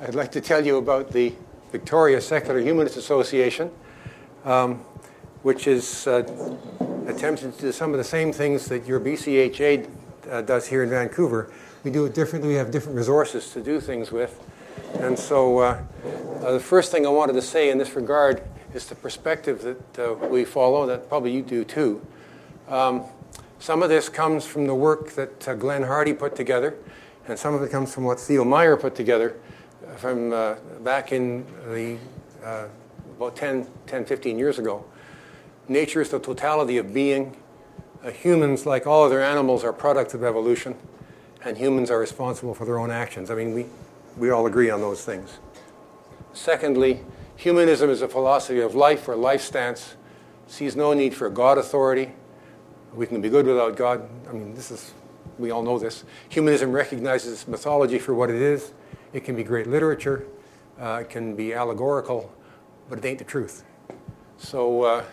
I'd like to tell you about the Victoria Secular Humanist Association, um, which is uh, attempting to do some of the same things that your BCHA uh, does here in Vancouver. We do it differently. We have different resources to do things with. And so uh, uh the first thing I wanted to say in this regard is the perspective that uh, we follow, that probably you do too. Um, some of this comes from the work that uh, Glenn Hardy put together, and some of it comes from what Theo Meyer put together from uh, back in the uh, about 10, 10, 15 years ago. Nature is the totality of being. Uh, humans, like all other animals, are products of evolution, and humans are responsible for their own actions. I mean, we, we all agree on those things. Secondly, humanism is a philosophy of life or life stance, sees no need for God authority. We can be good without God. I mean, this is, we all know this. Humanism recognizes mythology for what it is it can be great literature, uh, it can be allegorical, but it ain't the truth. So uh,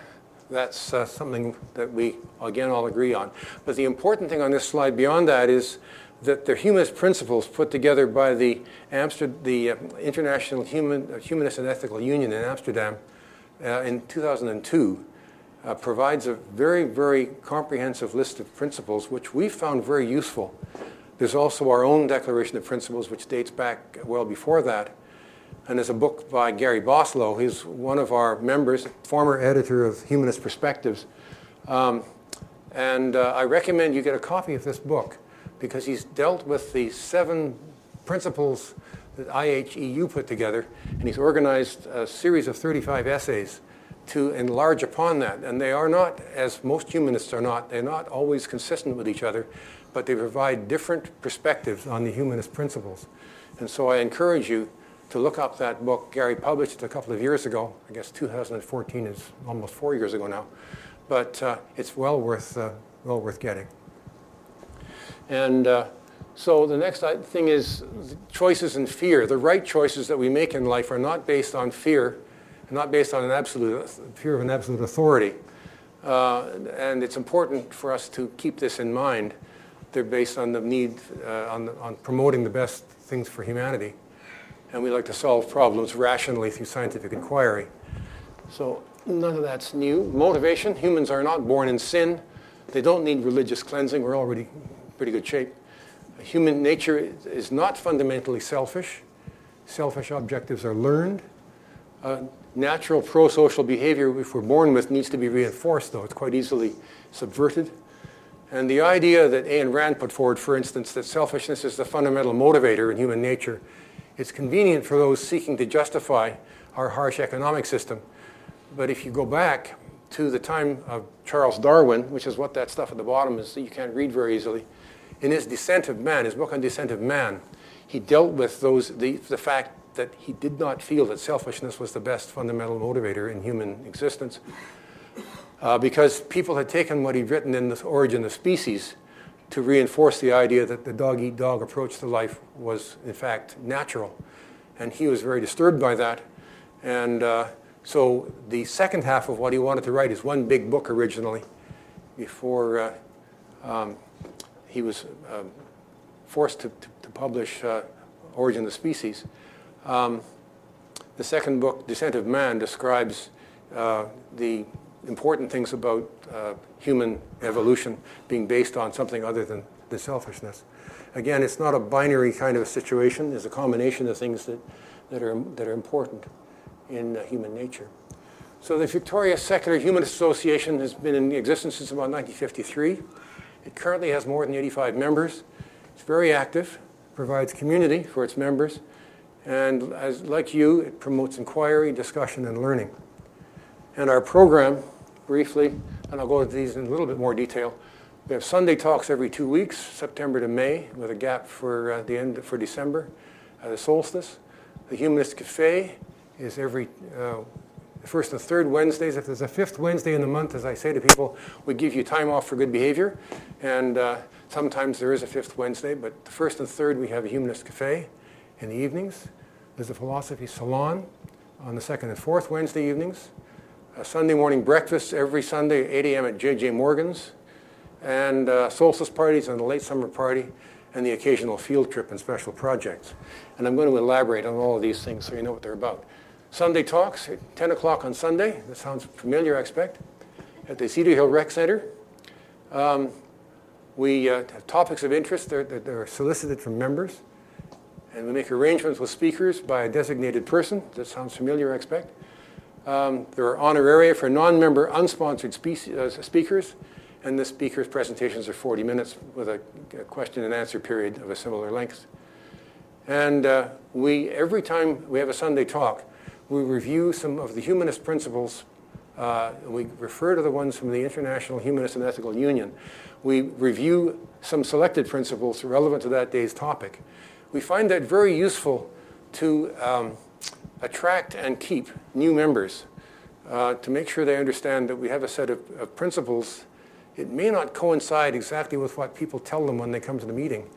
that's uh, something that we, again, all agree on. But the important thing on this slide beyond that is that the humanist principles put together by the, Amsterdam, the uh, International Human, uh, Humanist and Ethical Union in Amsterdam uh, in 2002 uh, provides a very, very comprehensive list of principles, which we found very useful there's also our own Declaration of Principles, which dates back well before that. And there's a book by Gary Bauslaugh. He's one of our members, former editor of Humanist Perspectives. Um, and uh, I recommend you get a copy of this book because he's dealt with the seven principles that IHEU put together, and he's organized a series of 35 essays to enlarge upon that. And they are not, as most humanists are not, they're not always consistent with each other but they provide different perspectives on the humanist principles. And so I encourage you to look up that book. Gary published it a couple of years ago. I guess 2014 is almost four years ago now. But uh, it's well worth, uh, well worth getting. And uh, so the next thing is choices and fear. The right choices that we make in life are not based on fear, not based on an absolute fear of an absolute authority. Uh, and it's important for us to keep this in mind they're based on the need, uh, on, on promoting the best things for humanity. And we like to solve problems rationally through scientific inquiry. So none of that's new. Motivation humans are not born in sin. They don't need religious cleansing. We're already pretty good shape. Human nature is not fundamentally selfish. Selfish objectives are learned. Uh, natural pro social behavior, if we're born with, needs to be reinforced, though. It's quite easily subverted. And the idea that Ayn Rand put forward, for instance, that selfishness is the fundamental motivator in human nature, it's convenient for those seeking to justify our harsh economic system. But if you go back to the time of Charles Darwin, which is what that stuff at the bottom is that you can't read very easily, in his Descent of Man, his book on Descent of Man, he dealt with those, the, the fact that he did not feel that selfishness was the best fundamental motivator in human existence uh, because people had taken what he'd written in The Origin of Species to reinforce the idea that the dog eat dog approach to life was, in fact, natural. And he was very disturbed by that. And uh, so the second half of what he wanted to write is one big book originally before uh, um, he was um, forced to, to, to publish uh, Origin of Species. Um, the second book, Descent of Man, describes uh, the important things about uh, human evolution being based on something other than the selfishness. Again, it's not a binary kind of a situation. There's a combination of things that, that, are, that are important in uh, human nature. So the Victoria Secular Humanist Association has been in existence since about 1953. It currently has more than 85 members. It's very active, provides community for its members, and as, like you, it promotes inquiry, discussion, and learning. And our program briefly, and I'll go into these in a little bit more detail. We have Sunday talks every two weeks, September to May, with a gap for uh, the end for December. At the solstice. The Humanist Cafe is every uh, first and third Wednesdays. If there's a fifth Wednesday in the month, as I say to people, we give you time off for good behavior. And uh, sometimes there is a fifth Wednesday, but the first and third we have a Humanist Cafe in the evenings. There's a Philosophy Salon on the second and fourth Wednesday evenings. A Sunday morning breakfast every Sunday at 8 a.m. at J.J. Morgan's. And uh, solstice parties and a late summer party and the occasional field trip and special projects. And I'm going to elaborate on all of these things so you know what they're about. Sunday talks at 10 o'clock on Sunday. That sounds familiar, I expect. At the Cedar Hill Rec Center. Um, we uh, have topics of interest that are, are solicited from members. And we make arrangements with speakers by a designated person. That sounds familiar, I expect. Um, there are honoraria for non-member, unsponsored uh, speakers and the speaker's presentations are 40 minutes with a, a question and answer period of a similar length. And uh, we, every time we have a Sunday talk, we review some of the humanist principles. Uh, we refer to the ones from the International Humanist and Ethical Union. We review some selected principles relevant to that day's topic. We find that very useful to um, attract and keep new members, uh, to make sure they understand that we have a set of, of principles it may not coincide exactly with what people tell them when they come to the meeting,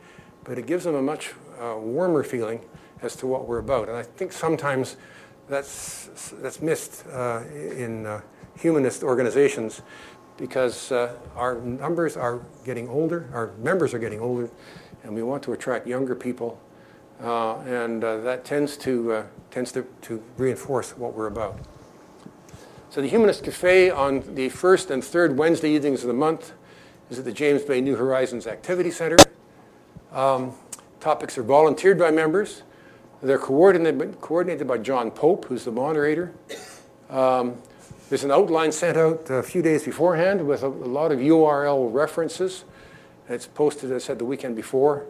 but it gives them a much uh, warmer feeling as to what we're about. And I think sometimes that's, that's missed uh, in uh, humanist organizations because uh, our numbers are getting older, our members are getting older, and we want to attract younger people. Uh, and uh, that tends, to, tends to, to reinforce what we're about. So the Humanist Cafe on the first and third Wednesday evenings of the month is at the James Bay New Horizons Activity Center. Um, topics are volunteered by members. They're coordinated, coordinated by John Pope, who's the moderator. Um, there's an outline sent out a few days beforehand with a, a lot of URL references. It's posted, as I said, the weekend before.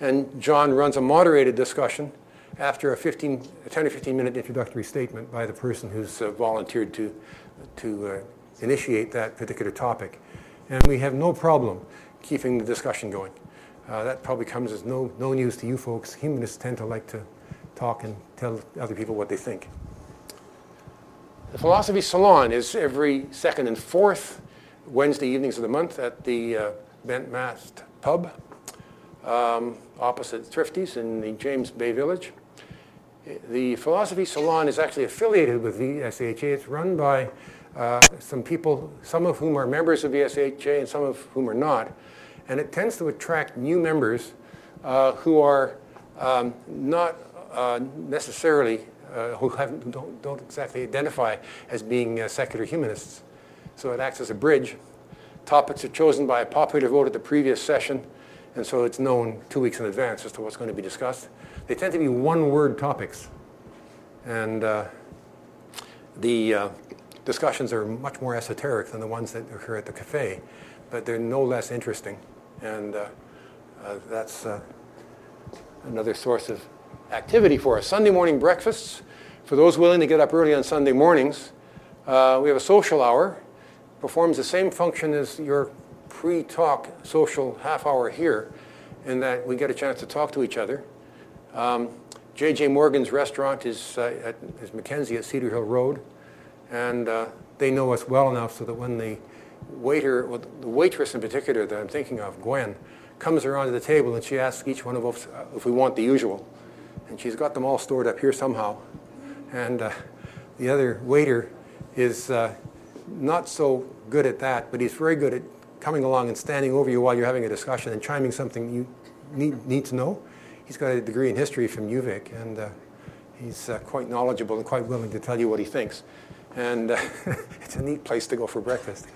And John runs a moderated discussion after a, 15, a 10 or 15 minute introductory statement by the person who's uh, volunteered to, to uh, initiate that particular topic. And we have no problem keeping the discussion going. Uh, that probably comes as no, no news to you folks. Humanists tend to like to talk and tell other people what they think. The Philosophy Salon is every second and fourth Wednesday evenings of the month at the uh, Bent Mast Pub, um, opposite Thrifty's in the James Bay Village the Philosophy Salon is actually affiliated with VSHA. It's run by uh, some people, some of whom are members of VSHA and some of whom are not. And it tends to attract new members uh, who are um, not uh, necessarily, uh, who don't, don't, exactly identify as being uh, secular humanists. So it acts as a bridge. Topics are chosen by a popular vote at the previous session, and so it's known two weeks in advance as to what's going to be discussed. They tend to be one word topics. And uh, the uh, discussions are much more esoteric than the ones that occur at the cafe, but they're no less interesting. And uh, uh that's uh, another source of activity for us. Sunday morning breakfasts. For those willing to get up early on Sunday mornings, uh, we have a social hour. Performs the same function as your pre-talk social half hour here, in that we get a chance to talk to each other. Um, J.J. Morgan's restaurant is, uh, at, is Mackenzie at Cedar Hill Road, and uh, they know us well enough so that when the waiter, well, the waitress in particular that I'm thinking of, Gwen, comes around to the table and she asks each one of us uh, if we want the usual. And she's got them all stored up here somehow. And uh, the other waiter is uh, not so good at that, but he's very good at coming along and standing over you while you're having a discussion and chiming something you need, need to know he's got a degree in history from UVic, and uh, he's uh, quite knowledgeable and quite willing to tell you what he thinks. And uh, it's a neat place to go for breakfast.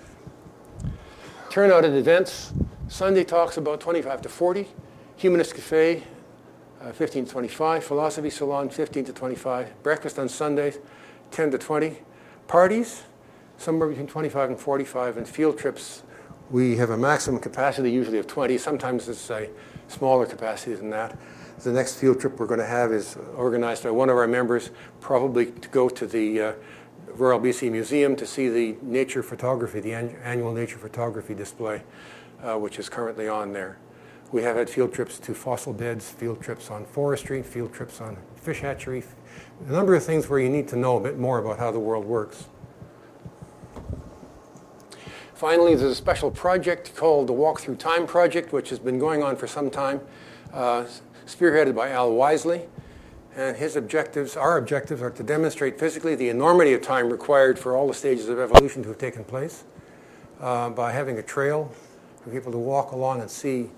Turnout at events Sunday talks about 25 to 40, Humanist Cafe uh, 15 to 25, Philosophy Salon 15 to 25, breakfast on Sundays 10 to 20, parties somewhere between 25 and 45, and field trips. We have a maximum capacity usually of 20. Sometimes it's a smaller capacity than that. The next field trip we're going to have is organized by one of our members, probably to go to the uh, Royal BC Museum to see the nature photography, the an- annual nature photography display, uh, which is currently on there. We have had field trips to fossil beds, field trips on forestry, field trips on fish hatchery, a number of things where you need to know a bit more about how the world works. Finally, there's a special project called the Walk Through Time Project, which has been going on for some time, uh, spearheaded by Al Wisely. And his objectives, our objectives, are to demonstrate physically the enormity of time required for all the stages of evolution to have taken place uh, by having a trail for people to walk along and see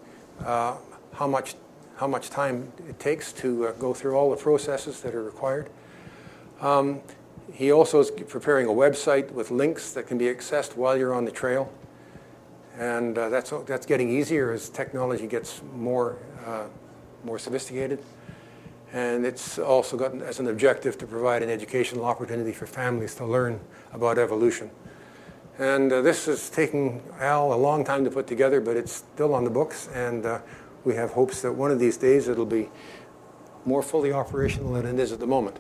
uh, how, much, how much time it takes to uh, go through all the processes that are required. Um, he also is preparing a website with links that can be accessed while you're on the trail. And uh, that's, that's getting easier as technology gets more, uh, more sophisticated. And it's also got as an objective to provide an educational opportunity for families to learn about evolution. And uh, this is taking Al a long time to put together, but it's still on the books. And uh, we have hopes that one of these days it'll be more fully operational than it is at the moment.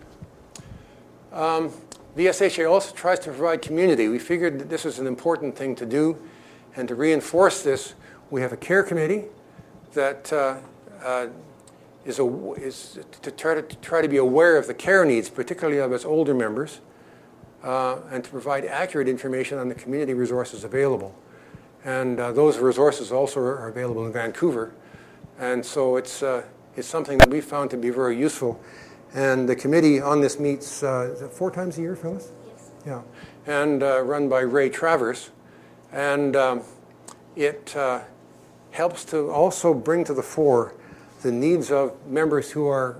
Um, VSHA also tries to provide community. We figured that this was an important thing to do, and to reinforce this, we have a care committee that uh, uh, is, a, is to, try to, to try to be aware of the care needs, particularly of its older members, uh, and to provide accurate information on the community resources available. And uh, those resources also are available in Vancouver, and so it's, uh, it's something that we found to be very useful and the committee on this meets uh, four times a year, Phyllis? Yes. Yeah. And uh, run by Ray Travers. And um, it uh, helps to also bring to the fore the needs of members who, are,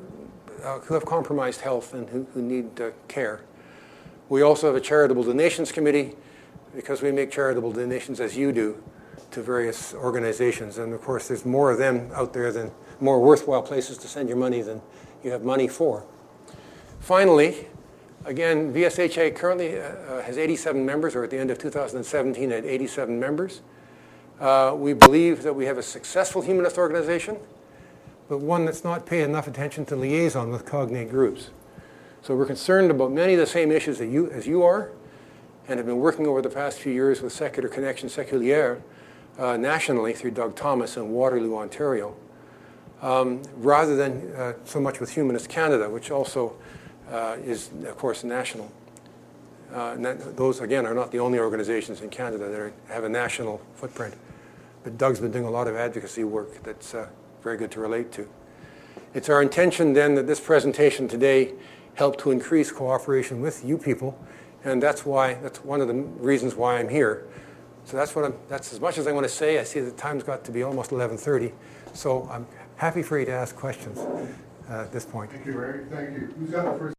uh, who have compromised health and who, who need uh, care. We also have a charitable donations committee because we make charitable donations as you do to various organizations. And of course, there's more of them out there than more worthwhile places to send your money than you have money for. Finally, again, VSHA currently uh, uh has 87 members, or at the end of 2017 had 87 members. Uh, we believe that we have a successful humanist organization, but one that's not paid enough attention to liaison with cognate groups. So we're concerned about many of the same issues that you, as you are, and have been working over the past few years with Secular Connexion Séculière uh, nationally through Doug Thomas in Waterloo, Ontario um, rather than uh, so much with Humanist Canada, which also uh, is, of course, national. Uh, that, those, again, are not the only organizations in Canada that are, have a national footprint. But Doug's been doing a lot of advocacy work that's uh, very good to relate to. It's our intention then that this presentation today help to increase cooperation with you people, and that's why that's one of the reasons why I'm here. So that's what I'm, that's as much as I want to say. I see the time's got to be almost 11:30, so I'm happy for you to ask questions uh, at this point. Thank you, Ray. Thank you. Who's got the first?